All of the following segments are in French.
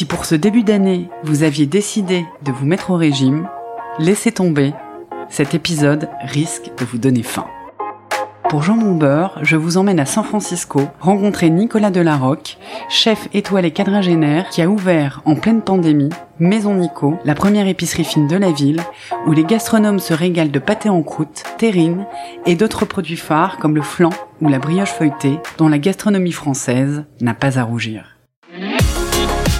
Si pour ce début d'année, vous aviez décidé de vous mettre au régime, laissez tomber, cet épisode risque de vous donner faim. Pour Jean Beurre, je vous emmène à San Francisco rencontrer Nicolas Delarocque, chef étoilé quadragénaire qui a ouvert en pleine pandémie Maison Nico, la première épicerie fine de la ville, où les gastronomes se régalent de pâté en croûte, terrine et d'autres produits phares comme le flan ou la brioche feuilletée, dont la gastronomie française n'a pas à rougir.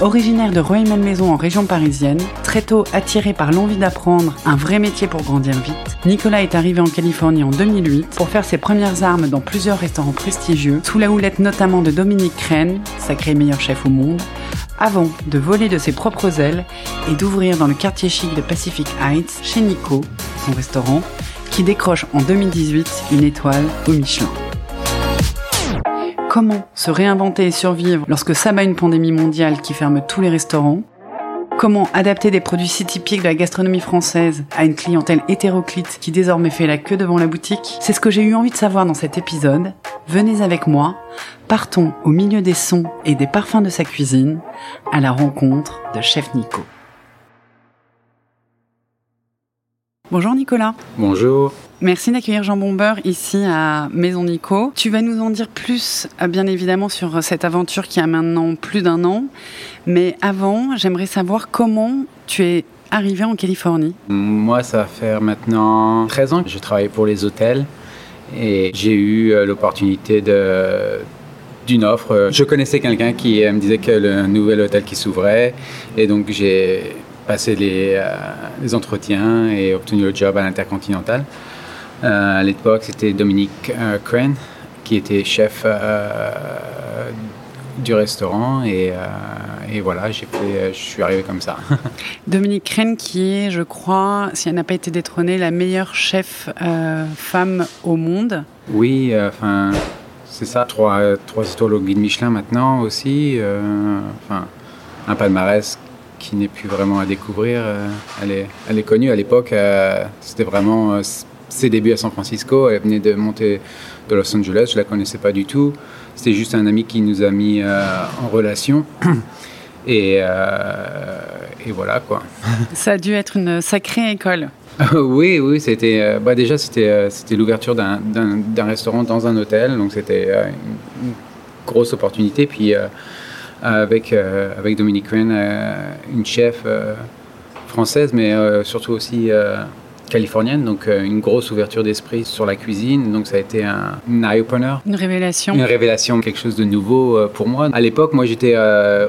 Originaire de Rueil-Malmaison en région parisienne, très tôt attiré par l'envie d'apprendre un vrai métier pour grandir vite, Nicolas est arrivé en Californie en 2008 pour faire ses premières armes dans plusieurs restaurants prestigieux, sous la houlette notamment de Dominique Crène, sacré meilleur chef au monde, avant de voler de ses propres ailes et d'ouvrir dans le quartier chic de Pacific Heights chez Nico, son restaurant, qui décroche en 2018 une étoile au Michelin. Comment se réinventer et survivre lorsque s'abat une pandémie mondiale qui ferme tous les restaurants? Comment adapter des produits si typiques de la gastronomie française à une clientèle hétéroclite qui désormais fait la queue devant la boutique? C'est ce que j'ai eu envie de savoir dans cet épisode. Venez avec moi, partons au milieu des sons et des parfums de sa cuisine à la rencontre de Chef Nico. Bonjour Nicolas. Bonjour. Merci d'accueillir Jean Bombeur ici à Maison Nico. Tu vas nous en dire plus, euh, bien évidemment, sur cette aventure qui a maintenant plus d'un an. Mais avant, j'aimerais savoir comment tu es arrivé en Californie. Moi, ça va faire maintenant 13 ans que je travaille pour les hôtels et j'ai eu euh, l'opportunité d'une offre. Je connaissais quelqu'un qui me disait qu'il y avait un nouvel hôtel qui s'ouvrait et donc j'ai passé euh, les, entretiens et obtenu le job à l'Intercontinental. Euh, à l'époque, c'était Dominique euh, Crane qui était chef du restaurant et, et voilà, j'ai fait, je suis arrivé comme ça. Dominique Crane qui est, je crois, si elle n'a pas été détrônée, la meilleure chef femme au monde. Oui, enfin, c'est ça, trois, trois étoiles au guide Michelin maintenant aussi. Enfin, un palmarès qui n'est plus vraiment à découvrir. Euh, elle, est, elle est connue à l'époque, euh, c'était vraiment euh, ses débuts à San Francisco. Elle venait de monter de Los Angeles, je la connaissais pas du tout. C'était juste un ami qui nous a mis en relation. Et, et, voilà quoi. Ça a dû être une sacrée école. oui, oui, c'était. bah déjà, c'était, c'était l'ouverture d'un, restaurant dans un hôtel, donc c'était une grosse opportunité. Puis avec, euh, avec Dominique euh, une chef euh, française, mais surtout aussi californienne, donc une grosse ouverture d'esprit sur la cuisine. Donc ça a été un, eye-opener. Une révélation. Une révélation, quelque chose de nouveau pour moi. À l'époque, moi j'étais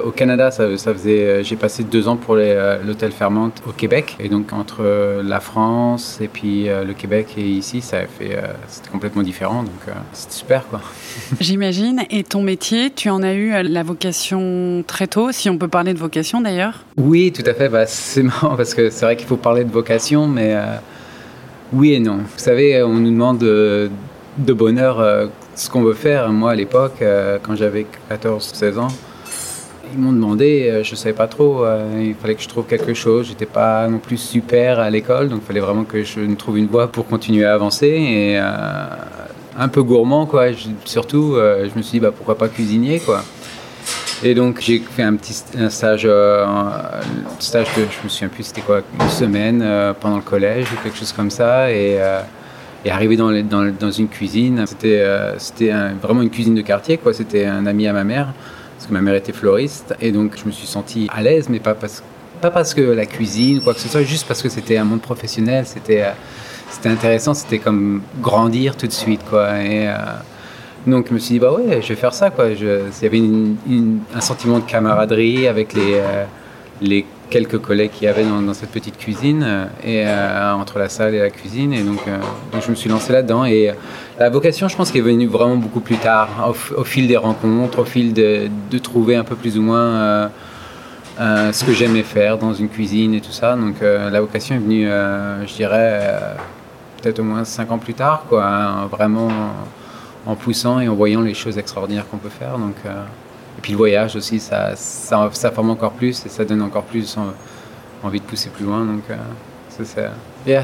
au Canada, ça, ça faisait, j'ai passé deux ans pour l'hôtel Fermante au Québec. Et donc entre la France et puis le Québec et ici, ça a fait, c'était complètement différent. Donc c'était super quoi. J'imagine. Et ton métier, tu en as eu la vocation très tôt, si on peut parler de vocation d'ailleurs? Oui, tout à fait. Bah, c'est marrant parce que c'est vrai qu'il faut parler de vocation, mais euh, oui et non. Vous savez, on nous demande de, bonheur euh, ce qu'on veut faire. Moi, à l'époque, euh, quand j'avais 14-16 ans, ils m'ont demandé, je ne savais pas trop, il fallait que je trouve quelque chose. J'étais pas non plus super à l'école, donc il fallait vraiment que je trouve une voie pour continuer à avancer. Et un peu gourmand, quoi. surtout, euh, je me suis dit, bah, pourquoi pas cuisinier, quoi. Et donc, j'ai fait un petit stage, euh, un stage de, je me souviens plus, c'était quoi, une semaine euh, pendant le collège ou quelque chose comme ça. Et, et arrivé dans, dans, dans, une cuisine, c'était c'était vraiment une cuisine de quartier, quoi. C'était un ami à ma mère, parce que ma mère était floriste. Et donc, je me suis senti à l'aise, mais pas parce, pas parce que la cuisine ou quoi que ce soit, juste parce que c'était un monde professionnel. C'était c'était intéressant, c'était comme grandir tout de suite, quoi. Euh, donc je me suis dit, bah ouais, je vais faire ça, quoi. il y avait un sentiment de camaraderie avec les, euh, les quelques collègues qu'il y avait dans, cette petite cuisine, euh, et entre la salle et la cuisine. Et donc, je me suis lancé là-dedans. Et la vocation, je pense qu'elle est venue vraiment beaucoup plus tard, au, fil des rencontres, au fil de, de, trouver un peu plus ou moins. ce que j'aimais faire dans une cuisine et tout ça. Donc la vocation est venue, je dirais, peut-être au moins cinq ans plus tard, quoi, hein, vraiment en poussant et en voyant les choses extraordinaires qu'on peut faire. Donc, euh, et puis le voyage aussi, ça, ça, forme encore plus et ça donne encore plus envie de pousser plus loin. Donc, euh, ça,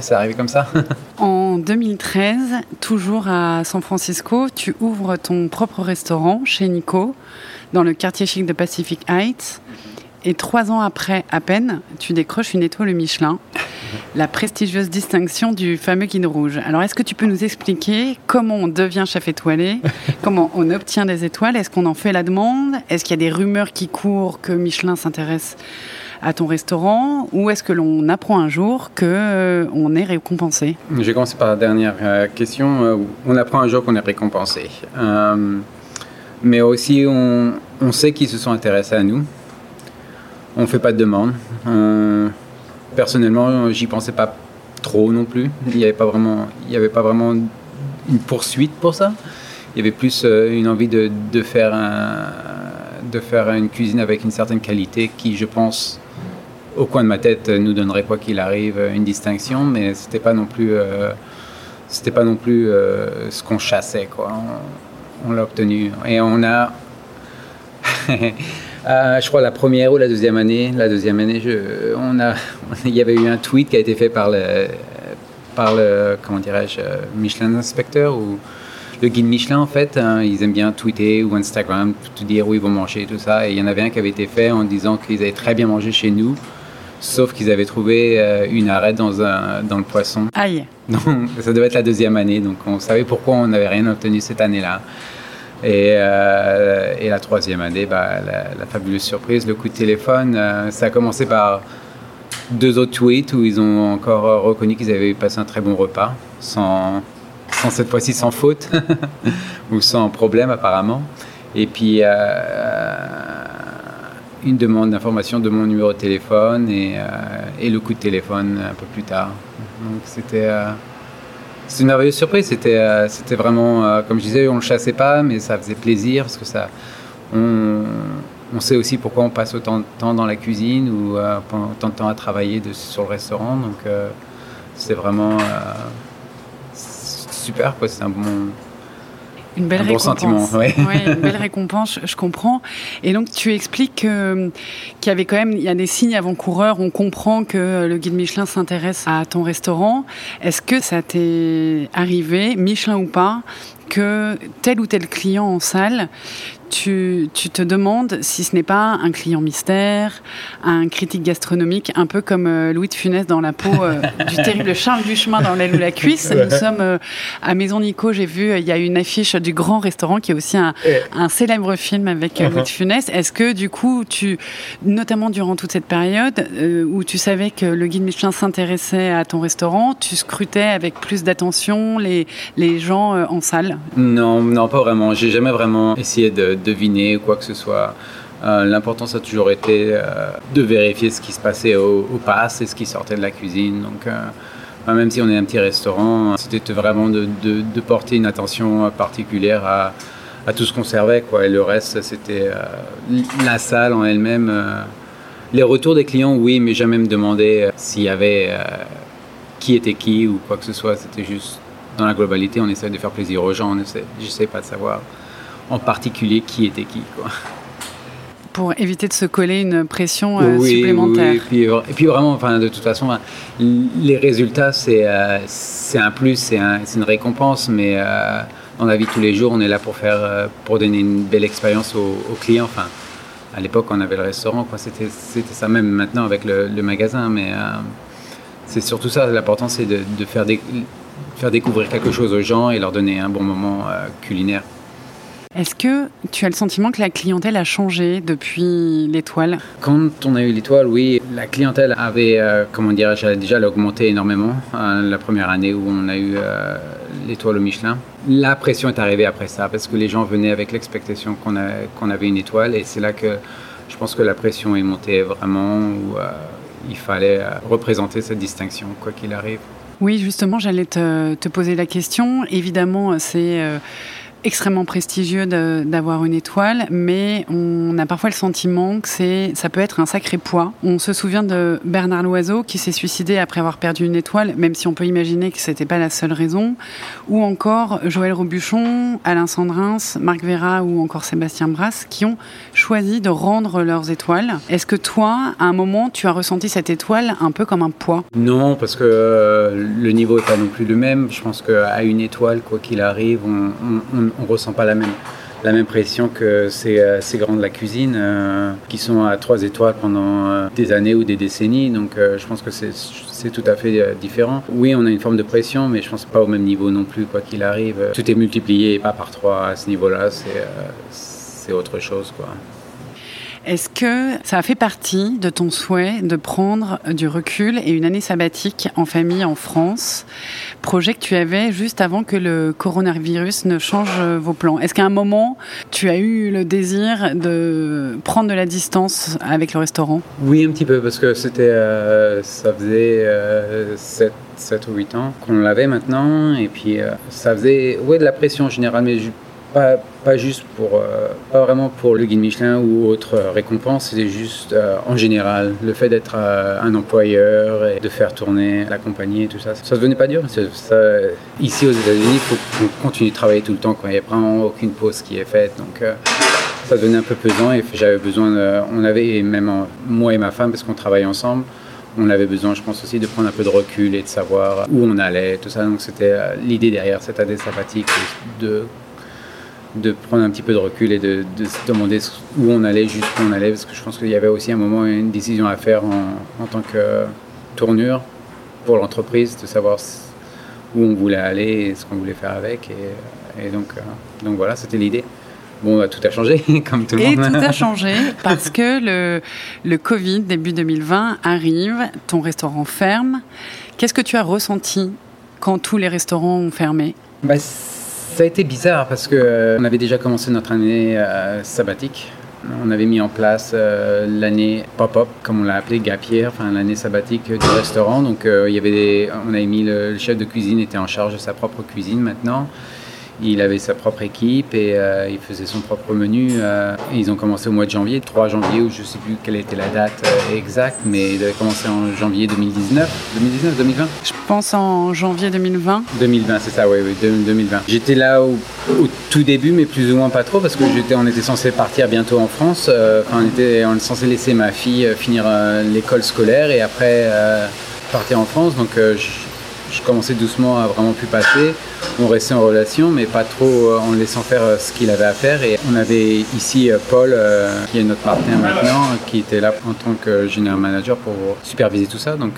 c'est arrivé comme ça. en 2013, toujours à San Francisco, tu ouvres ton propre restaurant chez Nico, dans le quartier chic de Pacific Heights. Et trois ans après, à peine, tu décroches une étoile Michelin, la prestigieuse distinction du fameux guide rouge. Alors, est-ce que tu peux nous expliquer comment on devient chef étoilé, comment on obtient des étoiles, est-ce qu'on en fait la demande, est-ce qu'il y a des rumeurs qui courent que Michelin s'intéresse à ton restaurant ou est-ce que l'on apprend un jour que euh, on est récompensé? Je vais commencer par la dernière euh, question. Euh, on apprend un jour qu'on est récompensé. mais aussi, on, on sait qu'ils se sont intéressés à nous. On ne fait pas de demande. Personnellement, j'y pensais pas trop non plus. Il n'y avait pas vraiment, il y avait pas vraiment une poursuite pour ça. Il y avait plus une envie de, de, faire un, de faire une cuisine avec une certaine qualité qui, je pense, au coin de ma tête, nous donnerait quoi qu'il arrive une distinction, mais c'était pas non plus, euh, c'était pas non plus euh, ce qu'on chassait quoi. On, l'a obtenu et on a, euh, je crois la première ou la deuxième année, la deuxième année, je, on a, il y avait eu un tweet qui a été fait par le, par le, comment dirais-je, Michelin inspecteur ou le guide Michelin, en fait, hein, ils aiment bien tweeter ou Instagram, tout dire où ils vont manger, tout ça. Et il y en avait un qui avait été fait en disant qu'ils avaient très bien mangé chez nous, sauf qu'ils avaient trouvé euh, une arête dans, un, dans le poisson. Aïe. Donc, ça devait être la deuxième année, donc on savait pourquoi on n'avait rien obtenu cette année-là. Et, euh, et, la troisième année, bah, la, fabuleuse surprise, le coup de téléphone, euh, ça a commencé par deux autres tweets où ils ont encore reconnu qu'ils avaient passé un très bon repas, sans, sans cette fois-ci sans faute ou sans problème apparemment. Et puis une demande d'information de mon numéro de téléphone et, euh, et, le coup de téléphone un peu plus tard. Donc c'était euh, une merveilleuse surprise. C'était euh, c'était vraiment, comme je disais, on ne le chassait pas, mais ça faisait plaisir parce que ça, on, on, sait aussi pourquoi on passe autant de temps dans la cuisine ou autant de temps à travailler sur le restaurant. Donc c'est vraiment super. C'est un bon une belle récompense. une belle récompense, je comprends. Et donc tu expliques qu'il y avait quand même, il y a des signes avant-coureurs. On comprend que le guide Michelin s'intéresse à ton restaurant. Est-ce que ça t'est arrivé, Michelin ou pas, que tel ou tel client en salle, tu, te demandes si ce n'est pas un client mystère, un critique gastronomique, un peu comme euh, Louis de Funès dans la peau euh, du terrible Charles Duchemin dans l'aile ou la cuisse. Nous sommes euh, à Maison Nico, j'ai vu, il y a une affiche du grand restaurant qui est aussi un, célèbre film avec Louis de Funès. Est-ce que du coup, tu, notamment durant toute cette période où tu savais que le guide Michelin s'intéressait à ton restaurant, tu scrutais avec plus d'attention les, les gens en salle? Non, non, pas vraiment. J'ai jamais vraiment essayé de deviner quoi que ce soit. Euh, L'important, ça a toujours été euh, de vérifier ce qui se passait au, pass et ce qui sortait de la cuisine. Donc, euh, même si on est un petit restaurant, c'était vraiment de, porter une attention particulière à, à tout ce qu'on servait. Quoi. Et le reste, c'était euh, la salle en elle-même. les retours des clients, oui, mais jamais me demander s'il y avait qui était qui ou quoi que ce soit. C'était juste dans la globalité, on essaie de faire plaisir aux gens. J'essaie pas de savoir en particulier qui était qui. Quoi. Pour éviter de se coller une pression euh, supplémentaire. Oui, et, puis, vraiment, enfin, de toute façon, les résultats, c'est euh, c'est un plus, c'est un, une récompense, mais euh, dans la vie tous les jours, on est là pour, faire, pour donner une belle expérience aux, clients. Enfin, à l'époque, on avait le restaurant, c'était ça même maintenant avec le, magasin, mais c'est surtout ça, l'important, c'est de, de faire, faire découvrir quelque chose aux gens et leur donner un bon moment culinaire. Est-ce que tu as le sentiment que la clientèle a changé depuis l'étoile? Quand on a eu l'étoile, oui, la clientèle avait, euh, comment dirais-je, déjà augmenté énormément hein, la première année où on a eu euh, l'étoile au Michelin. La pression est arrivée après ça parce que les gens venaient avec l'expectation qu'on avait une étoile et c'est là que je pense que la pression est montée vraiment où euh, il fallait représenter cette distinction quoi qu'il arrive. Oui, justement, j'allais te, poser la question. Évidemment, c'est extrêmement prestigieux d'avoir une étoile, mais on a parfois le sentiment que c'est, ça peut être un sacré poids. On se souvient de Bernard Loiseau qui s'est suicidé après avoir perdu une étoile, même si on peut imaginer que c'était pas la seule raison. Ou encore Joël Robuchon, Alain Sandrins, Marc Vera ou encore Sébastien Brasse qui ont choisi de rendre leurs étoiles. Est-ce que toi, à un moment, tu as ressenti cette étoile un peu comme un poids? Non, parce que euh, le niveau n'est pas non plus le même. Je pense qu'à une étoile, quoi qu'il arrive, on on ne ressent pas la même, la même pression que ces, euh, ces grands de la cuisine euh, qui sont à trois étoiles pendant euh, des années ou des décennies. Donc je pense que c'est tout à fait différent. Oui, on a une forme de pression, mais je pense pas au même niveau non plus, quoi qu'il arrive. Tout est multiplié, pas par trois à ce niveau-là, c'est autre chose. quoi. Est-ce que ça a fait partie de ton souhait de prendre du recul et une année sabbatique en famille en France, projet que tu avais juste avant que le coronavirus ne change vos plans. Est-ce qu'à un moment, tu as eu le désir de prendre de la distance avec le restaurant? Oui, un petit peu, parce que c'était, euh, ça faisait 7, euh, ou 8 ans qu'on l'avait maintenant, et puis euh, ça faisait ouais, de la pression générale, mais pas, juste pour, euh, pas vraiment pour le guide Michelin ou autre euh, récompense, c'est juste euh, en général le fait d'être un employeur et de faire tourner la compagnie et tout ça. Ça devenait pas dur. Ça, ici aux États-Unis, il faut qu'on continue de travailler tout le temps quand il n'y a vraiment aucune pause qui est faite. Donc ça devenait un peu pesant et j'avais besoin, on avait, même moi et ma femme, parce qu'on travaille ensemble, on avait besoin, je pense aussi, de prendre un peu de recul et de savoir où on allait, tout ça. Donc c'était l'idée derrière cette année sympathique de de prendre un petit peu de recul et de, se demander où on allait, jusqu'où on allait, parce que je pense qu'il y avait aussi un moment une décision à faire en, tant que tournure pour l'entreprise, de savoir où on voulait aller et ce qu'on voulait faire avec. Et, donc, euh, donc voilà, c'était l'idée. Bon, tout a changé, comme tout le monde. Et tout a changé parce que le, le Covid, début 2020, arrive, ton restaurant ferme. Qu'est-ce que tu as ressenti quand tous les restaurants ont fermé? Bah, ça a été bizarre parce qu'on euh, avait déjà commencé notre année euh, sabbatique. On avait mis en place euh, l'année pop-up, comme on l'a appelé, Gapière, enfin l'année sabbatique du restaurant. Donc il y avait on avait mis le, le, chef de cuisine était en charge de sa propre cuisine maintenant. Il avait sa propre équipe et euh, il faisait son propre menu. Euh, ils ont commencé au mois de janvier, 3 janvier, ou je ne sais plus quelle était la date euh, exacte, mais il avait commencé en janvier 2019. 2019, 2020 Je pense en janvier 2020. 2020, c'est ça, oui, oui, 2020. J'étais là au, tout début, mais plus ou moins pas trop, parce que j'étais, on était censé partir bientôt en France. on, était, on était censé laisser ma fille finir l'école scolaire et après partir en France. Donc je commençais doucement à vraiment plus passer. On restait en relation, mais pas trop euh, en laissant faire euh, ce qu'il avait à faire. Et on avait ici euh, Paul, qui est notre partenaire maintenant, qui était là en tant que général manager pour superviser tout ça. Donc,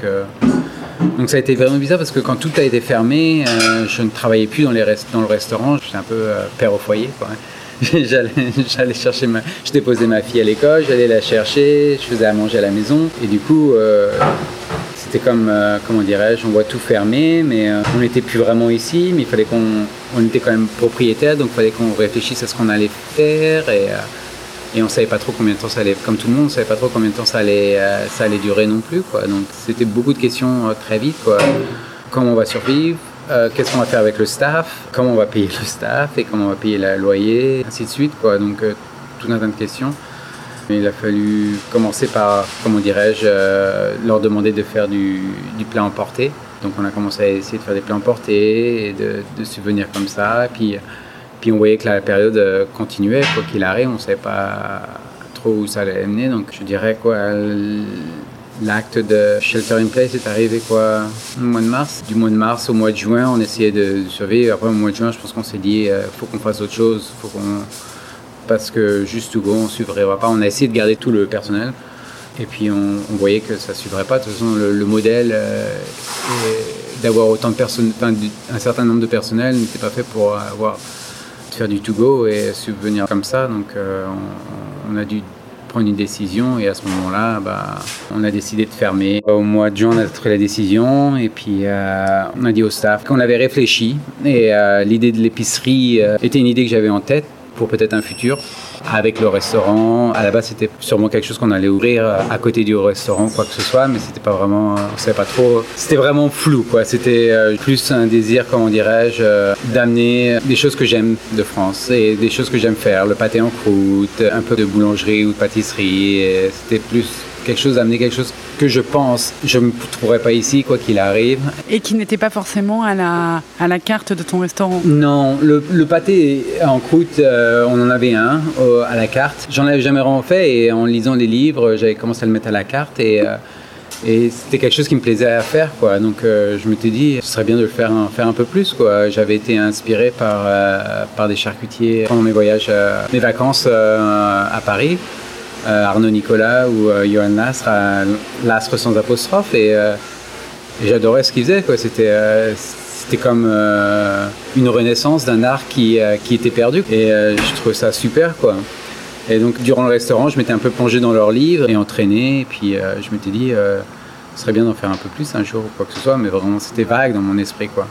donc ça a été vraiment bizarre parce que quand tout a été fermé, je ne travaillais plus dans le restaurant. J'étais un peu père au foyer. j'allais chercher ma, je déposais ma fille à l'école, j'allais la chercher, je faisais à manger à la maison et du coup c'était comme, euh, comment dirais-je, on voit tout fermé, mais euh, on n'était plus vraiment ici, mais il fallait qu'on, on était quand même propriétaire, donc il fallait qu'on réfléchisse à ce qu'on allait faire et, euh, et on savait pas trop combien de temps ça allait, comme tout le monde, on savait pas trop combien de temps ça allait, ça allait durer non plus, quoi. Donc c'était beaucoup de questions très vite, quoi. Comment on va survivre Qu'est-ce qu'on va faire avec le staff Comment on va payer le staff Et comment on va payer le loyer Ainsi de suite, quoi. Donc tout un tas de questions. Il a fallu commencer par, comment dirais-je, euh, leur demander de faire du, du, plat emporté. Donc on a commencé à essayer de faire des plats emportés et de, de subvenir comme ça. Puis, puis on voyait que la période euh, continuait, quoi qu'il arrive, on ne savait pas trop où ça allait mener. Donc je dirais quoi, l'acte de shelter in place est arrivé quoi, au mois de mars. Du mois de mars au mois de juin, on essayait de survivre. Après au mois de juin, je pense qu'on s'est dit, euh, faut qu'on fasse autre chose, faut qu'on parce que juste Hugo, on ne suivrait pas. On a essayé de garder tout le personnel. Et puis on, voyait que ça ne suivrait pas. De toute façon, le, modèle euh, d'avoir autant de personnes, un certain nombre de personnel n'était pas fait pour avoir faire du to go et subvenir comme ça. Donc euh, on, a dû prendre une décision et à ce moment-là, bah, on a décidé de fermer. Au mois de juin, on a pris la décision et puis euh, on a dit au staff qu'on avait réfléchi et l'idée de l'épicerie était une idée que j'avais en tête pour peut-être un futur avec le restaurant. À la base, c'était sûrement quelque chose qu'on allait ouvrir à côté du restaurant, quoi que ce soit, mais c'était pas vraiment, on savait pas trop. C'était vraiment flou, quoi. C'était euh, plus un désir, comment dirais-je, euh, d'amener des choses que j'aime de France et des choses que j'aime faire, le pâté en croûte, un peu de boulangerie ou de pâtisserie. C'était plus quelque chose, amener quelque chose que je pense je ne trouverais pas ici, quoi qu'il arrive. Et qui n'était pas forcément à la, à la carte de ton restaurant Non, le, le pâté en croûte, euh, on en avait un à la carte. J'en avais jamais vraiment fait et en lisant les livres, j'avais commencé à le mettre à la carte et, euh, Et c'était quelque chose qui me plaisait à faire, quoi. Donc euh, je m'étais dit, ce serait bien de le faire un, faire un peu plus, quoi. J'avais été inspiré par, euh, par des charcutiers pendant mes voyages, mes vacances à Paris. Arnaud Nicolas ou Johan Lastre, Lastre sans apostrophe, et, j'adorais ce qu'ils faisaient, quoi. C'était c'était comme une renaissance d'un art qui, qui était perdu, et je trouvais ça super, quoi. Et donc, durant le restaurant, je m'étais un peu plongé dans leurs livres et entraîné. Et puis, euh, je m'étais dit, euh, ce serait bien d'en faire un peu plus un jour ou quoi que ce soit. Mais vraiment, c'était vague dans mon esprit, quoi.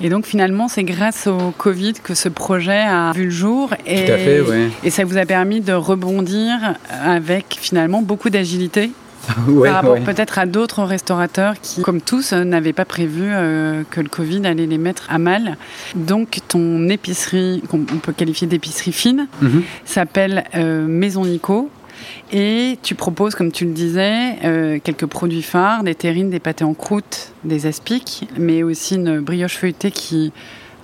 Et donc finalement, c'est grâce au Covid que ce projet a vu le jour. Et, Tout à fait, oui. Et ça vous a permis de rebondir avec finalement beaucoup d'agilité par rapport peut-être à d'autres restaurateurs qui, comme tous, euh, n'avaient pas prévu euh, que le Covid allait les mettre à mal. Donc ton épicerie, qu'on peut qualifier d'épicerie fine, mhm. s'appelle euh, Maison Nico. Et tu proposes, comme tu le disais, quelques produits phares, des terrines, des pâtés en croûte, des aspics, mais aussi une brioche feuilletée qui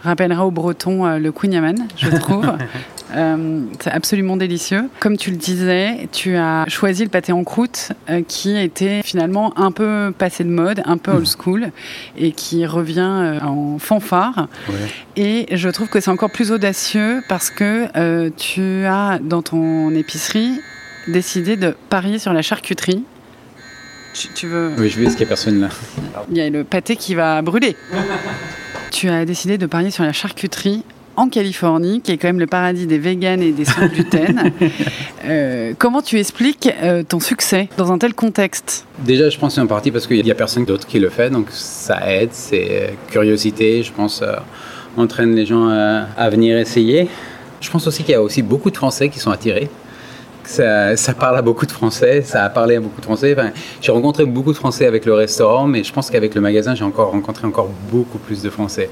rappellera aux Bretons le Queen je trouve. Euh, c'est absolument délicieux. Comme tu le disais, tu as choisi le pâté en croûte euh, qui était finalement un peu passé de mode, un peu old hmm. school et qui revient euh, en fanfare. Et je trouve que c'est encore plus audacieux parce que tu as dans ton épicerie décidé de parier sur la charcuterie. Tu, veux... Oui, je vais, est-ce qu'il n'y a personne là Il y a le pâté qui va brûler. tu as décidé de parier sur la charcuterie en Californie, qui est quand même le paradis des véganes et des sans gluten. Euh, comment tu expliques euh, ton succès dans un tel contexte? Déjà, je pense en partie parce qu'il n'y a personne d'autre qui le fait, donc ça aide, c'est euh, curiosité, je pense, entraîne les gens à, venir essayer. Je pense aussi qu'il y a aussi beaucoup de Français qui sont attirés. Ça, parle à beaucoup de Français, ça a parlé à beaucoup de Français. Enfin, j'ai rencontré beaucoup de Français avec le restaurant, mais je pense qu'avec le magasin, j'ai encore rencontré encore beaucoup plus de Français.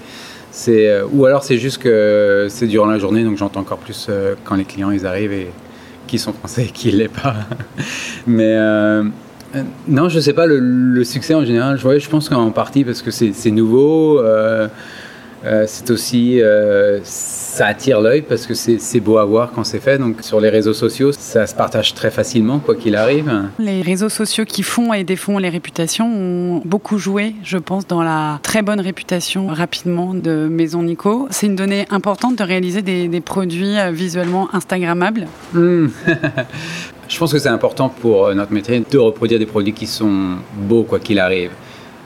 Euh, ou alors c'est juste que c'est durant la journée, donc j'entends encore plus euh, quand les clients ils arrivent et qui sont français et qui ne l'est pas. Mais euh, non, je sais pas, le, succès en général, je, je pense qu'en partie parce que c'est nouveau, c'est aussi ça attire l'œil parce que c'est beau à voir quand c'est fait. Donc sur les réseaux sociaux, ça se partage très facilement, quoi qu'il arrive. Les réseaux sociaux qui font et défont les réputations ont beaucoup joué, je pense, dans la très bonne réputation rapidement de Maison Nico. C'est une donnée importante de réaliser des, produits euh, visuellement Instagrammables. Hmm. je pense que c'est important pour euh, notre métier de reproduire des produits qui sont beaux, quoi qu'il arrive.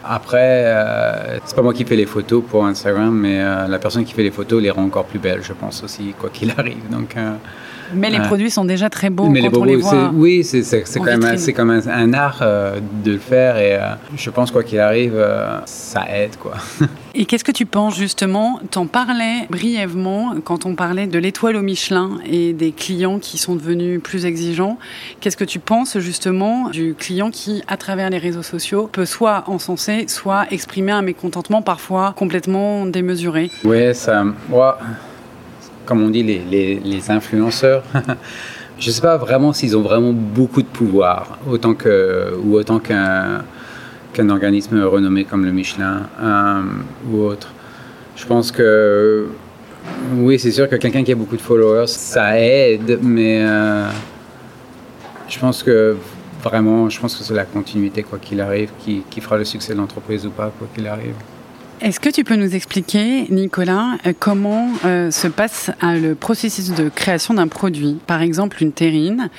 Après, euh, c'est pas moi qui fais les photos pour Instagram, mais euh, la personne qui fait les photos les rend encore plus belles, je pense aussi, quoi qu'il arrive. Donc, euh, mais les produits sont déjà très beaux mais quand les on les voit. Oui, c'est quand, même, comme un, un art de le faire et je pense quoi qu'il arrive, ça aide quoi. Et qu'est-ce que tu penses justement? T'en parlais brièvement quand on parlait de l'étoile au Michelin et des clients qui sont devenus plus exigeants. Qu'est-ce que tu penses justement du client qui, à travers les réseaux sociaux, peut soit encenser, soit exprimer un mécontentement parfois complètement démesuré? Ouais, ça. Moi, comme on dit, les, les, influenceurs. je ne sais pas vraiment s'ils ont vraiment beaucoup de pouvoir, autant que, ou autant qu'un qu'un organisme renommé comme le Michelin euh, ou autre. Je pense que oui, c'est sûr que quelqu'un qui a beaucoup de followers, ça aide, mais euh, je pense que vraiment, je pense que c'est la continuité, quoi qu'il arrive, qui, qui fera le succès de l'entreprise ou pas, quoi qu'il arrive. Est-ce que tu peux nous expliquer, Nicolas, euh, comment euh, se passe euh, le processus de création d'un produit? Par exemple, une terrine.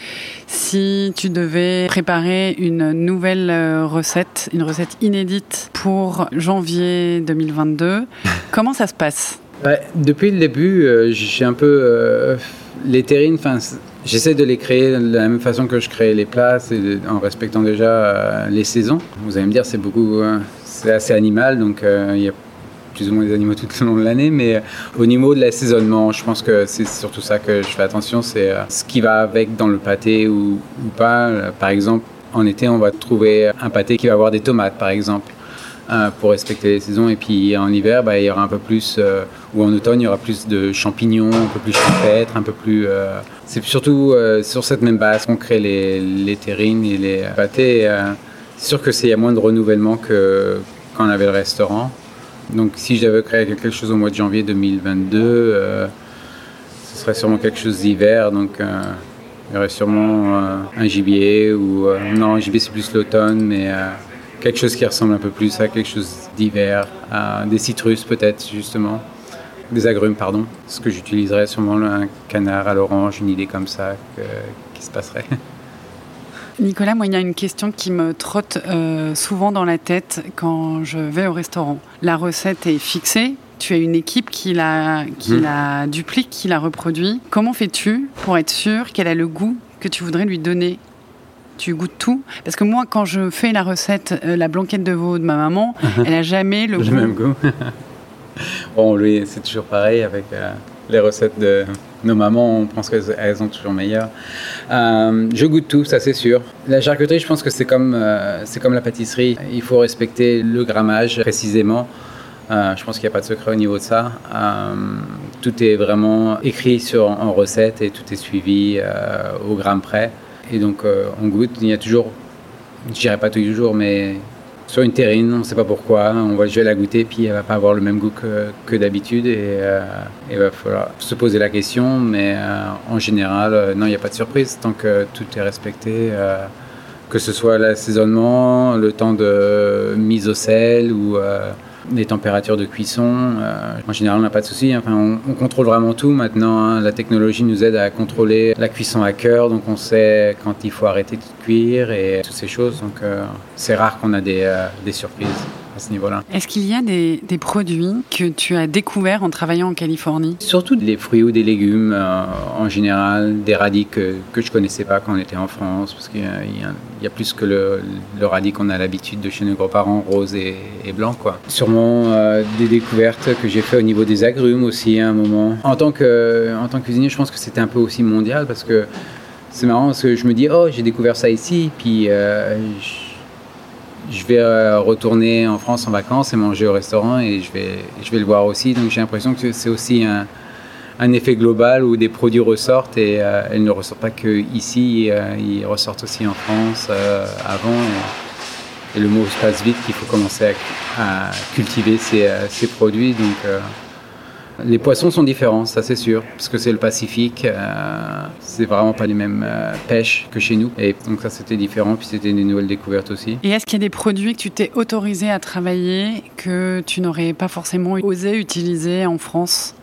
Si tu devais préparer une nouvelle recette, une recette inédite pour janvier 2022, comment ça se passe? Depuis le début, j'ai un peu les terrines. J'essaie de les créer de la même façon que je crée les plats, en respectant déjà les saisons. Vous allez me dire, c'est beaucoup c'est assez animal, donc euh, il y a plus ou moins des animaux tout au long de l'année, mais euh, au niveau de l'assaisonnement, je pense que c'est surtout ça que je fais attention, c'est euh, ce qui va avec dans le pâté ou, pas. Par exemple, en été, on va trouver un pâté qui va avoir des tomates, par exemple, pour respecter les saisons, et puis en hiver, bah, il y aura un peu plus, ou en automne, il y aura plus de champignons, un peu plus champêtre, un peu plus... c'est surtout sur cette même base qu'on crée les terrines et les pâtés. C'est sûr que c'est a moins de renouvellement que quand on avait le restaurant. Donc si j'avais créé quelque chose au mois de janvier 2022, euh, ce serait sûrement quelque chose d'hiver. Donc euh, il y aurait sûrement euh, un gibier ou non, un gibier c'est plus l'automne, mais quelque chose qui ressemble un peu plus à quelque chose d'hiver, à des citrus peut-être justement, des agrumes pardon. Ce que j'utiliserais sûrement un canard à l'orange, une idée comme ça qui se passerait. Nicolas, moi, il y a une question qui me trotte euh, souvent dans la tête quand je vais au restaurant. La recette est fixée. Tu as une équipe qui la, qui hmm. la duplique, qui la reproduit. Comment fais-tu pour être sûr qu'elle a le goût que tu voudrais lui donner? Tu goûtes tout? Parce que moi, quand je fais la recette, euh, la blanquette de veau de ma maman, elle a jamais le, le même goût. bon, lui, c'est toujours pareil avec euh, les recettes de, nos mamans, on pense qu'elles sont toujours meilleures. Euh, je goûte tout, ça c'est sûr. La charcuterie, je pense que c'est comme, euh, comme la pâtisserie. Il faut respecter le grammage précisément. Euh, je pense qu'il n'y a pas de secret au niveau de ça. tout est vraiment écrit sur, en recette et tout est suivi au gramme près. Et donc on goûte. Il y a toujours, je dirais pas tous les jours, mais sur une terrine, on ne sait pas pourquoi. On va, je la goûter, puis elle va pas avoir le même goût que, d'habitude. Et euh, il va falloir se poser la question. Mais euh, en général, euh, non, il n'y a pas de surprise tant que tout est respecté. que ce soit l'assaisonnement, le temps de mise au sel ou les températures de cuisson. Euh, en général, on n'a pas de souci. Enfin, on, contrôle vraiment tout maintenant. Hein. La technologie nous aide à contrôler la cuisson à cœur, donc on sait quand il faut arrêter de cuire et toutes ces choses. Donc, euh, c'est rare qu'on a des, euh, des surprises à ce niveau-là. Est-ce qu'il y a des, des, produits que tu as découverts en travaillant en Californie? Surtout des fruits ou des légumes euh, en général, des radis que, que je ne connaissais pas quand on était en France, parce qu'il y, y, a plus que le, le radis qu'on a l'habitude de chez nos grands-parents, rose et, et, blanc. Quoi. Sûrement euh, des découvertes que j'ai fait au niveau des agrumes aussi à un moment. En tant que, en tant que cuisinier, je pense que c'était un peu aussi mondial, parce que c'est marrant, parce que je me dis, oh, j'ai découvert ça ici, puis... Euh, je vais euh, retourner en France en vacances et manger au restaurant et je vais, je vais le voir aussi. Donc j'ai l'impression que c'est aussi un, effet global où des produits ressortent et euh, ils ne ressortent pas que ici, euh, ils ressortent aussi en France avant. Et, le mot se passe vite qu'il faut commencer à, cultiver ces, produits. Les poissons sont différents, ça c'est sûr, parce que c'est le Pacifique, euh, c'est vraiment pas les mêmes euh, pêches que chez nous. Et donc ça c'était différent, puis c'était des nouvelles découvertes aussi. Et est-ce qu'il y a des produits que tu t'es autorisé à travailler que tu n'aurais pas forcément osé utiliser en France?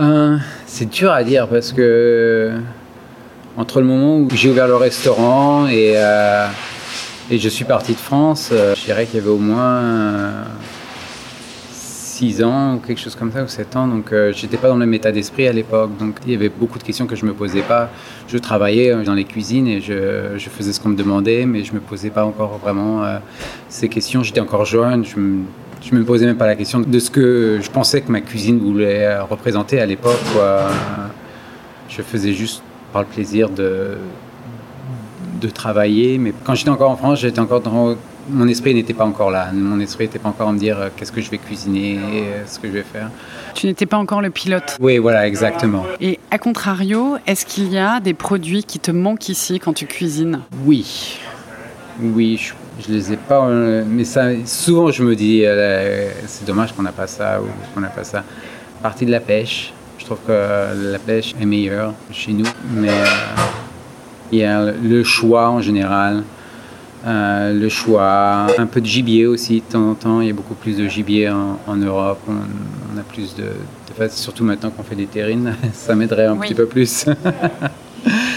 Euh, C'est dur à dire parce que entre le moment où j'ai ouvert le restaurant et, et je suis parti de France, je dirais qu'il y avait au moins 6 ans quelque chose comme ça, ou 7 ans. Donc, euh, j'étais pas dans le même état d'esprit à l'époque. Donc, il y avait beaucoup de questions que je me posais pas. Je travaillais euh, dans les cuisines et je, je faisais ce qu'on me demandait, mais je me posais pas encore vraiment euh, ces questions. J'étais encore jeune. Je me, je me posais même pas la question de ce que je pensais que ma cuisine voulait représenter à l'époque. Je faisais juste par le plaisir de, de travailler. Mais quand j'étais encore en France, j'étais encore dans mon esprit n'était pas encore là. Mon esprit n'était pas encore à me dire euh, qu'est-ce que je vais cuisiner, euh, ce que je vais faire. Tu n'étais pas encore le pilote. Oui, voilà, exactement. Et à contrario, est-ce qu'il y a des produits qui te manquent ici quand tu cuisines? Oui. Oui, je, ne les ai pas, euh, mais ça, souvent je me dis, c'est dommage qu'on n'a pas ça ou qu'on n'a pas ça. Partie de la pêche, je trouve que la pêche est meilleure chez nous, mais il y a le choix en général. Euh, le choix, un peu de gibier aussi de temps en temps. Il y a beaucoup plus de gibier en, Europe. On, a plus de, de surtout maintenant qu'on fait des terrines, ça m'aiderait un petit peu plus.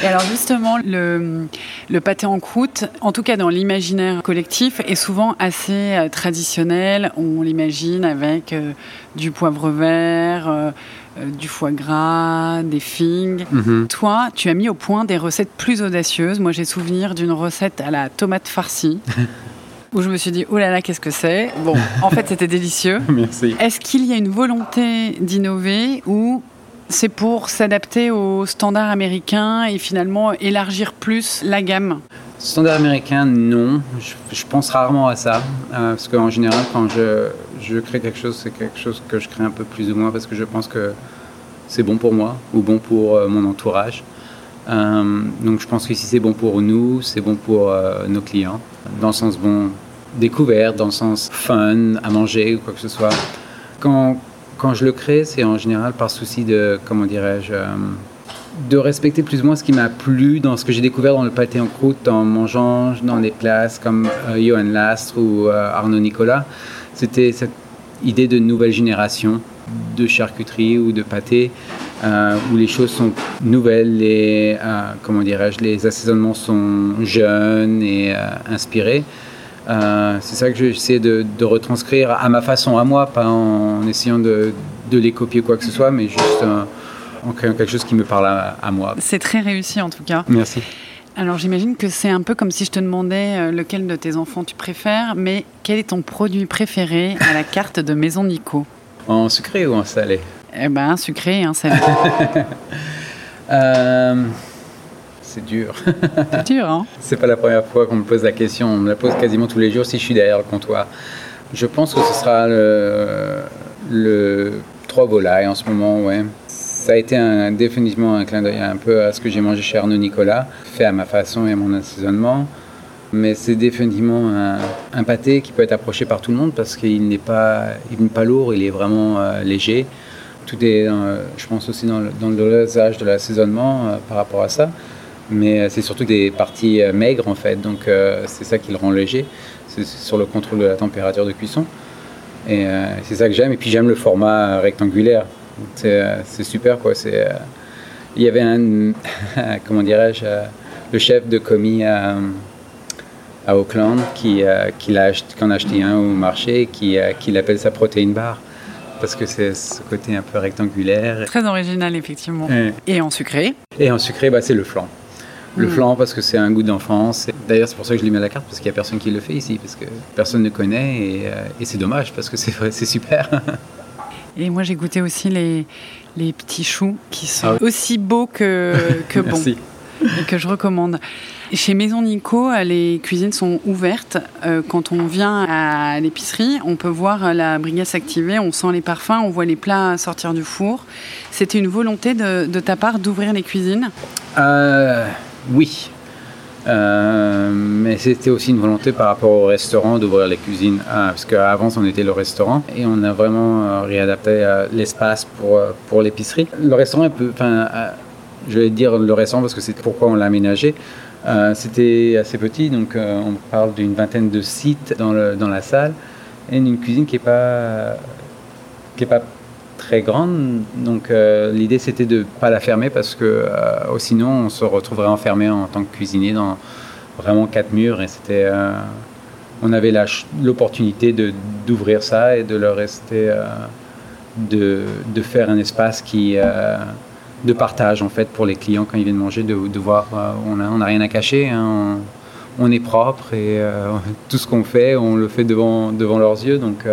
Et alors justement, le, le, pâté en croûte, en tout cas dans l'imaginaire collectif, est souvent assez euh, traditionnel. On l'imagine avec euh, du poivre vert, euh, du foie gras, des figues. Mhm. Toi, tu as mis au point des recettes plus audacieuses. Moi, j'ai souvenir d'une recette à la tomate farcie. où je me suis dit, oh là là, qu'est-ce que c'est? Bon, en fait, c'était délicieux. Merci. Est-ce qu'il y a une volonté d'innover ou c'est pour s'adapter aux standards américains et finalement élargir plus la gamme? Standard américain, non. Je, pense rarement à ça. Euh, parce qu'en général, quand je, je, crée quelque chose, c'est quelque chose que je crée un peu plus ou moins parce que je pense que c'est bon pour moi ou bon pour euh, mon entourage. Euh, donc je pense que si c'est bon pour nous, c'est bon pour nos clients. Dans le sens bon découverte, dans le sens fun, à manger ou quoi que ce soit. Quand, quand je le crée, c'est en général par souci de, comment dirais-je, de respecter plus ou moins ce qui m'a plu dans ce que j'ai découvert dans le pâté en croûte en mangeant dans des places comme euh, Johan Lastre ou euh, Arnaud Nicolas. C'était cette idée de nouvelle génération de charcuterie ou de pâté euh, où les choses sont nouvelles, les, comment dirais-je, les assaisonnements sont jeunes et inspirés. c'est ça que j'essaie de, de retranscrire à ma façon, à moi, pas en essayant de, de les copier quoi que ce soit, mais juste en créant quelque chose qui me parle à, moi. C'est très réussi en tout cas. Merci. Alors j'imagine que c'est un peu comme si je te demandais euh, lequel de tes enfants tu préfères, mais quel est ton produit préféré à la carte de Maison Nico En sucré ou en salé Eh ben sucré et un salé. Euh, c'est dur. c'est dur, hein C'est pas la première fois qu'on me pose la question. On me la pose quasiment tous les jours si je suis derrière le comptoir. Je pense que ce sera le, le trois volailles en ce moment, ouais. Ça a été un, définitivement un clin d'œil un peu à ce que j'ai mangé chez Arnaud Nicolas, fait à ma façon et à mon assaisonnement. Mais c'est définitivement un, pâté qui peut être approché par tout le monde parce qu'il n'est pas, pas lourd, il est vraiment euh, léger. Tout est, je pense aussi dans le, dosage de l'assaisonnement euh, par rapport à ça. Mais euh, c'est surtout des parties maigres en fait, donc c'est ça qui le rend léger. C'est sur le contrôle de la température de cuisson. Et c'est ça que j'aime. Et puis j'aime le format rectangulaire. C'est euh, super quoi. C'est euh, il y avait un comment dirais-je le chef de commis à, à Auckland qui, qui, a acheté, en a acheté un au marché qui, qui l'appelle sa protéine bar parce que c'est ce côté un peu rectangulaire. Très original effectivement. Et en sucré Et en sucré, bah, c'est le flan. Le mm. flan parce que c'est un goût d'enfance. D'ailleurs, c'est pour ça que je l'ai mis à la carte parce qu'il n'y a personne qui le fait ici, parce que personne ne connaît et, euh, c'est dommage parce que c'est super. et moi, j'ai goûté aussi les, les petits choux qui sont ah aussi beaux que, que bons. Et que je recommande. Chez Maison Nico, les cuisines sont ouvertes. Euh, quand on vient à l'épicerie, on peut voir la brigade s'activer, on sent les parfums, on voit les plats sortir du four. C'était une volonté de, de ta part d'ouvrir les cuisines? Euh, oui. Euh, mais c'était aussi une volonté par rapport au restaurant d'ouvrir les cuisines. Ah, parce qu'avant, on était le restaurant et on a vraiment euh, réadapté euh, l'espace pour, pour l'épicerie. Le restaurant, enfin, je vais dire le restaurant parce que c'est pourquoi on l'a aménagé. c'était assez petit, donc on parle d'une vingtaine de sites dans, le, dans la salle et une cuisine qui n'est pas, qui est pas très grande. Donc euh, l'idée c'était de ne pas la fermer parce que euh, sinon on se retrouverait enfermé en tant que cuisinier dans vraiment quatre murs et c'était euh, on avait l'opportunité d'ouvrir ça et de leur rester de, de, faire un espace qui de partage en fait pour les clients quand ils viennent manger de, voir on n'a on a rien à cacher hein, on, est propre et tout ce qu'on fait on le fait devant devant leurs yeux donc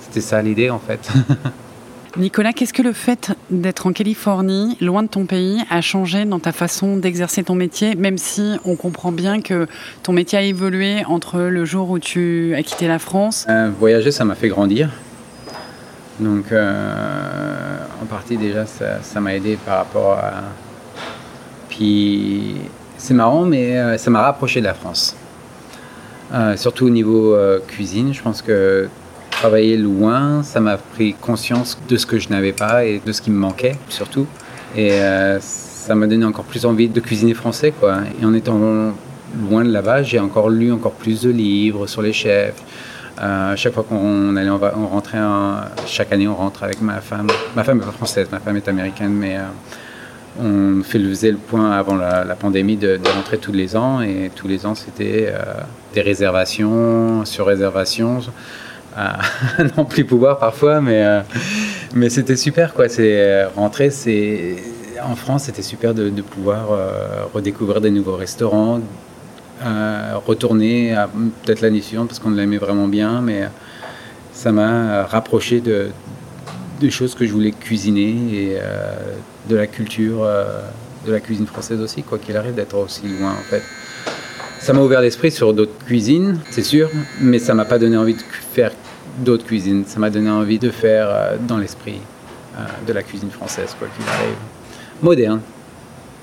c'était ça l'idée en fait Nicolas, qu'est-ce que le fait d'être en Californie, loin de ton pays, a changé dans ta façon d'exercer ton métier, même si on comprend bien que ton métier a évolué entre le jour où tu as quitté la France? Euh, Voyager, ça m'a fait grandir. Donc, euh, en partie déjà, ça m'a aidé par rapport à... Puis, c'est marrant, mais euh, ça m'a rapproché de la France. surtout au niveau cuisine, je pense que travailler loin, ça m'a pris conscience de ce que je n'avais pas et de ce qui me manquait surtout. Et euh, ça m'a donné encore plus envie de cuisiner français. Et en étant loin de là-bas, j'ai encore lu encore plus de livres sur les chefs. Euh, chaque fois qu'on allait, on, rentrait, chaque année, on rentre avec ma femme. Ma femme est pas française, ma femme est américaine, mais euh, on faisait le point avant la, pandémie de, rentrer tous les ans. Et tous les ans, c'était des réservations sur réservations à non plus pouvoir parfois, mais, euh, mais c'était super quoi. C'est euh, rentrer, c'est en France, c'était super de, pouvoir euh, redécouvrir des nouveaux restaurants, retourner peut-être l'année suivante parce qu'on l'aimait vraiment bien, mais ça m'a rapproché de des choses que je voulais cuisiner et de la culture, de la cuisine française aussi, quoi qu'il arrive d'être aussi loin en fait. Ça m'a ouvert l'esprit sur d'autres cuisines, c'est sûr, mais ça m'a pas donné envie de faire d'autres cuisines. Ça m'a donné envie de faire euh, dans l'esprit euh, de la cuisine française, quoi qu'il arrive. Moderne,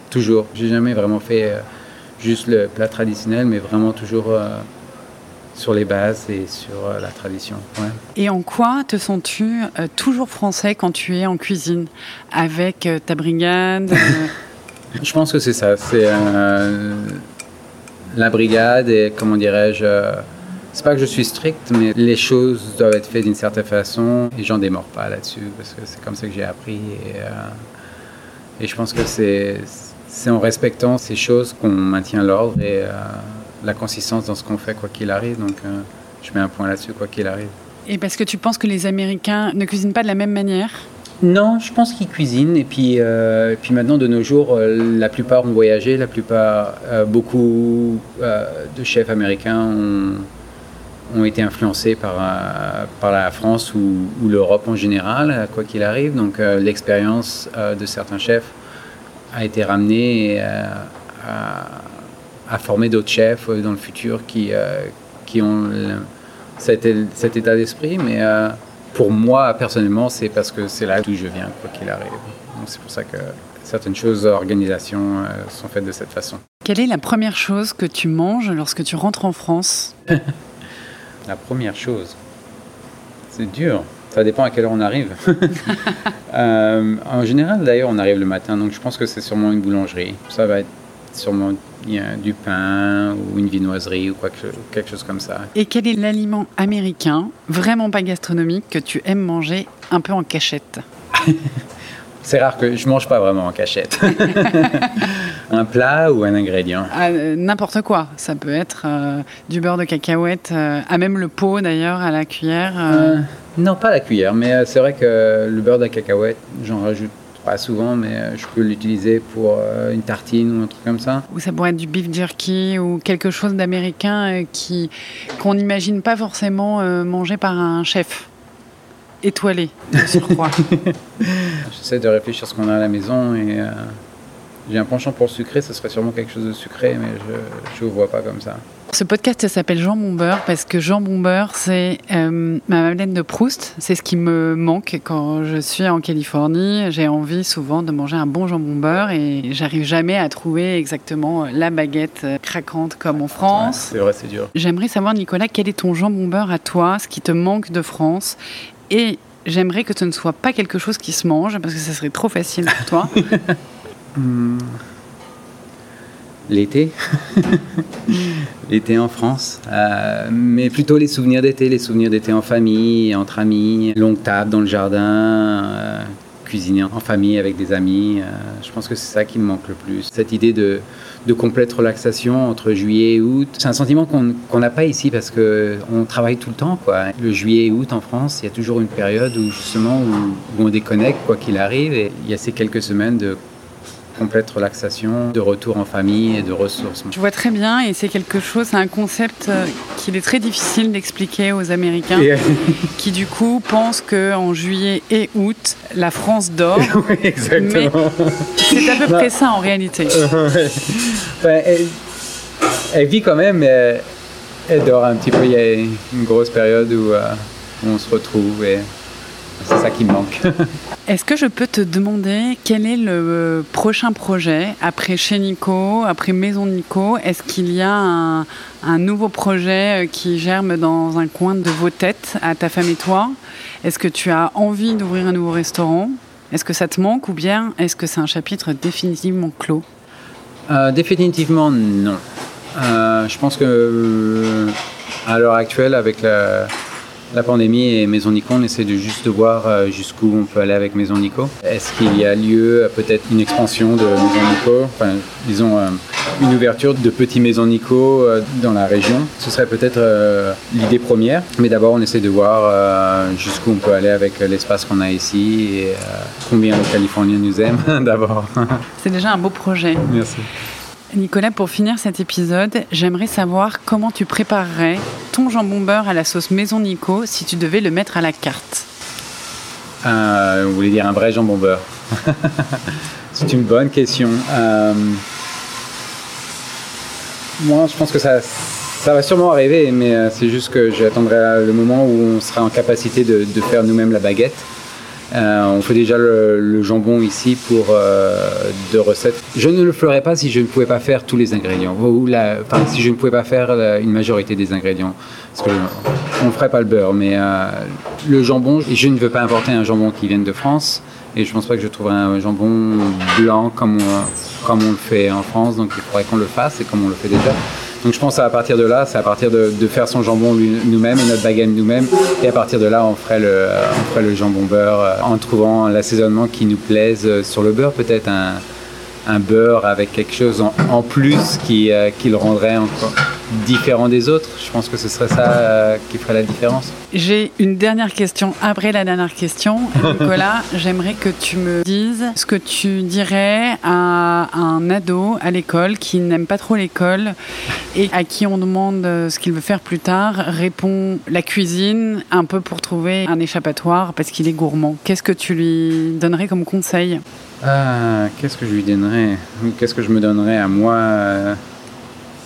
toujours. J'ai jamais vraiment fait euh, juste le plat traditionnel, mais vraiment toujours sur les bases et sur la tradition. Et en quoi te sens-tu toujours français quand tu es en cuisine? Avec ta brigade Je pense que c'est ça. C'est la brigade et comment dirais-je. Euh, c'est pas que je suis strict, mais les choses doivent être faites d'une certaine façon et j'en démords pas là-dessus parce que c'est comme ça que j'ai appris. Et, euh, et, je pense que c'est en respectant ces choses qu'on maintient l'ordre et la consistance dans ce qu'on fait, quoi qu'il arrive. Donc je mets un point là-dessus, quoi qu'il arrive. Et parce que tu penses que les Américains ne cuisinent pas de la même manière? Non, je pense qu'ils cuisinent. Et puis, euh, puis maintenant, de nos jours, euh, la plupart ont voyagé. La plupart, euh, beaucoup de chefs américains ont, ont été influencés par, par la France ou, l'Europe en général, quoi qu'il arrive. Donc, l'expérience de certains chefs a été ramenée à, à, former d'autres chefs dans le futur qui, qui ont cet, cet état d'esprit. Mais pour moi, personnellement, c'est parce que c'est là d'où je viens, quoi qu'il arrive. Donc c'est pour ça que certaines choses, organisations, euh, sont faites de cette façon. Quelle est la première chose que tu manges lorsque tu rentres en France? La première chose C'est dur. Ça dépend à quelle heure on arrive. Euh, en général, d'ailleurs, on arrive le matin, donc je pense que c'est sûrement une boulangerie. Ça va être sûrement du pain ou une vinoiserie ou quelque chose comme ça. Et quel est l'aliment américain, vraiment pas gastronomique, que tu aimes manger un peu en cachette? C'est rare que je mange pas vraiment en cachette. un plat ou un ingrédient? Ah, euh, N'importe quoi. Ça peut être euh, du beurre de cacahuète, euh, à même le pot d'ailleurs, à la cuillère. non, pas à la cuillère, mais c'est vrai que le beurre de cacahuète, j'en rajoute pas souvent, mais je peux l'utiliser pour une tartine ou un truc comme ça. Ou ça pourrait être du beef jerky ou quelque chose d'américain qui qu'on n'imagine pas forcément manger par un chef étoilé, surcroît. J'essaie de réfléchir à ce qu'on a à la maison et j'ai un penchant pour le sucré, ce serait sûrement quelque chose de sucré, mais je ne le vois pas comme ça. Ce podcast s'appelle Jean Beurre parce que Jean Beurre, c'est euh, ma Madeleine de Proust. C'est ce qui me manque quand je suis en Californie. J'ai envie souvent de manger un bon jambon beurre et j'arrive jamais à trouver exactement la baguette craquante comme en France. c'est vrai, c'est dur. J'aimerais savoir, Nicolas, quel est ton jambon beurre à toi, ce qui te manque de France? Et J'aimerais que ce ne soit pas quelque chose qui se mange parce que ça serait trop facile pour toi. Hmm. L'été. L'été en France. Euh, mais plutôt les souvenirs d'été, les souvenirs d'été en famille, entre amis, longue table dans le jardin, euh, cuisiner en famille avec des amis. Euh, je pense que c'est ça qui me manque le plus. Cette idée de, de complète relaxation entre juillet et août. C'est un sentiment qu'on n'a pas ici parce qu'on travaille tout le temps. Quoi. Le juillet et août en France, il y a toujours une période où justement où, où on déconnecte quoi qu'il arrive. Et il y a ces quelques semaines de complète relaxation, de retour en famille et de ressources. Je vois très bien et c'est quelque chose, c'est un concept euh, qu'il est très difficile d'expliquer aux Américains qui du coup pensent qu'en juillet et août, la France dort. oui, exactement. c'est à peu près ça en réalité. Ben, elle, vit quand même, elle, dort un petit peu. Il y a une grosse période où, euh, où on se retrouve et c'est ça qui me manque. Est-ce que je peux te demander quel est le prochain projet après chez Nico, après Maison Nico? Est-ce qu'il y a un, nouveau projet qui germe dans un coin de vos têtes à ta femme et toi? Est-ce que tu as envie d'ouvrir un nouveau restaurant? Est-ce que ça te manque ou bien est-ce que c'est un chapitre définitivement clos? Euh, Définitivement non. Euh, je pense que euh, à l'heure actuelle, avec la la pandémie et Maison Nico, on essaie de juste de voir euh, jusqu'où on peut aller avec Maison Nico. Est-ce qu'il y a lieu à peut-être une expansion de Maison Nico, enfin, disons euh, une ouverture de petits Maisons Nico euh, dans la région Ce serait peut-être l'idée première, mais d'abord on essaie de voir jusqu'où on peut aller avec l'espace qu'on a ici et combien les Californiens nous aiment d'abord. C'est déjà un beau projet. Merci. Nicolas, pour finir cet épisode, j'aimerais savoir comment tu préparerais ton jambon beurre à la sauce Maison Nico si tu devais le mettre à la carte. Euh, vous voulez dire un vrai jambon beurre? C'est une bonne question. Euh, moi, je pense que ça, ça va sûrement arriver, mais euh, c'est juste que j'attendrai le moment où on sera en capacité de faire nous-mêmes la baguette. Euh, on fait déjà le, jambon ici pour euh, deux recettes. Je ne le ferais pas si je ne pouvais pas faire tous les ingrédients, ou si je ne pouvais pas faire une majorité des ingrédients. On ne ferait pas le beurre, mais euh, le jambon, je ne veux pas importer un jambon qui vienne de France, et je ne pense pas que je trouverai un jambon blanc comme comme on le fait en France, donc il faudrait qu'on le fasse et comme on le fait déjà. Donc je pense à partir de là, c'est à partir de, faire son jambon nous-mêmes et notre baguette nous-mêmes. Et à partir de là, on ferait le, on ferait le jambon beurre euh, en trouvant l'assaisonnement qui nous plaise sur le beurre, peut-être un, un beurre avec quelque chose en, plus qui, euh, qui, le rendrait encore différent des autres. Je pense que ce serait ça euh, qui ferait la différence. J'ai une dernière question après la dernière question. Nicolas, j'aimerais que tu me dises ce que tu dirais à un ado à l'école qui n'aime pas trop l'école et à qui on demande ce qu'il veut faire plus tard, répond la cuisine un peu pour trouver un échappatoire parce qu'il est gourmand. Qu'est-ce que tu lui donnerais comme conseil? Ah, qu'est-ce que je lui donnerais? Qu'est-ce que je me donnerais à moi euh,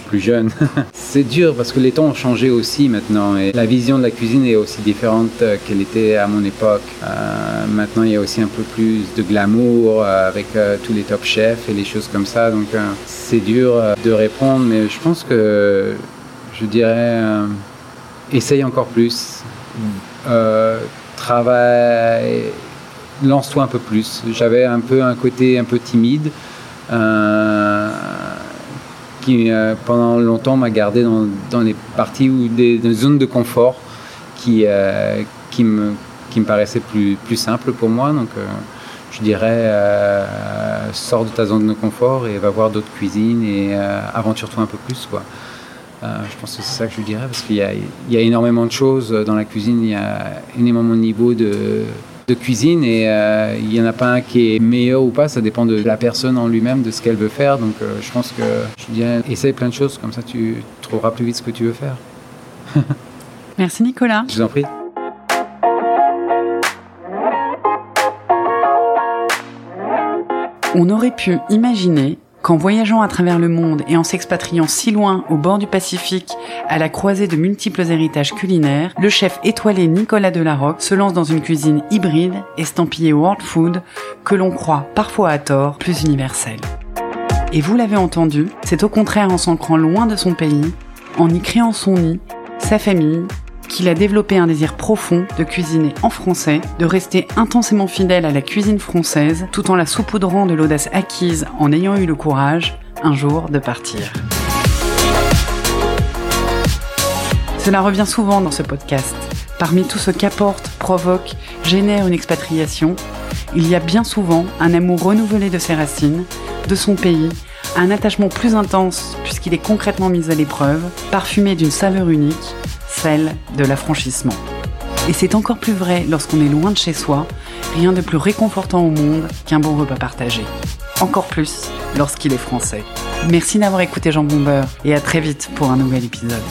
plus jeune? C'est dur parce que les temps ont changé aussi maintenant et la vision de la cuisine est aussi différente euh, qu'elle était à mon époque. Euh, maintenant, il y a aussi un peu plus de glamour avec tous les top chefs et les choses comme ça. Donc, c'est dur de répondre, mais je pense que je dirais essaye encore plus. travaille lance-toi un peu plus. J'avais un peu un côté un peu timide euh, qui euh, pendant longtemps m'a gardé dans, dans, les parties ou des, zones de confort qui, euh, qui, me, qui me paraissaient plus, plus simples pour moi. Donc je dirais sors de ta zone de confort et va voir d'autres cuisines et aventure-toi un peu plus. Je pense que c'est ça que je dirais parce qu'il y, y a, énormément de choses dans la cuisine, il y a énormément de niveaux de de cuisine et euh, il n'y en a pas un qui est meilleur ou pas, ça dépend de la personne en lui-même, de ce qu'elle veut faire. Donc euh, je pense que je dirais, essaye plein de choses, comme ça tu trouveras plus vite ce que tu veux faire. Merci Nicolas. Je vous en prie. On aurait pu imaginer qu'en voyageant à travers le monde et en s'expatriant si loin au bord du Pacifique, à la croisée de multiples héritages culinaires, le chef étoilé Nicolas Delarocque se lance dans une cuisine hybride, estampillée world food, que l'on croit parfois à tort plus universelle. Et vous l'avez entendu, c'est au contraire en s'ancrant loin de son pays, en y créant son nid, sa famille qu'il a développé un désir profond de cuisiner en français, de rester intensément fidèle à la cuisine française, tout en la saupoudrant de l'audace acquise en ayant eu le courage, un jour, de partir. Cela revient souvent dans ce podcast. Parmi tout ce qu'apporte, provoque, génère une expatriation, il y a bien souvent un amour renouvelé de ses racines, de son pays, un attachement plus intense puisqu'il est concrètement mis à l'épreuve, parfumé d'une saveur unique, celle de l'affranchissement. Et c'est encore plus vrai lorsqu'on est loin de chez soi, rien de plus réconfortant au monde qu'un bon repas partagé. Encore plus lorsqu'il est français. Merci d'avoir écouté Jean Bomber et à très vite pour un nouvel épisode.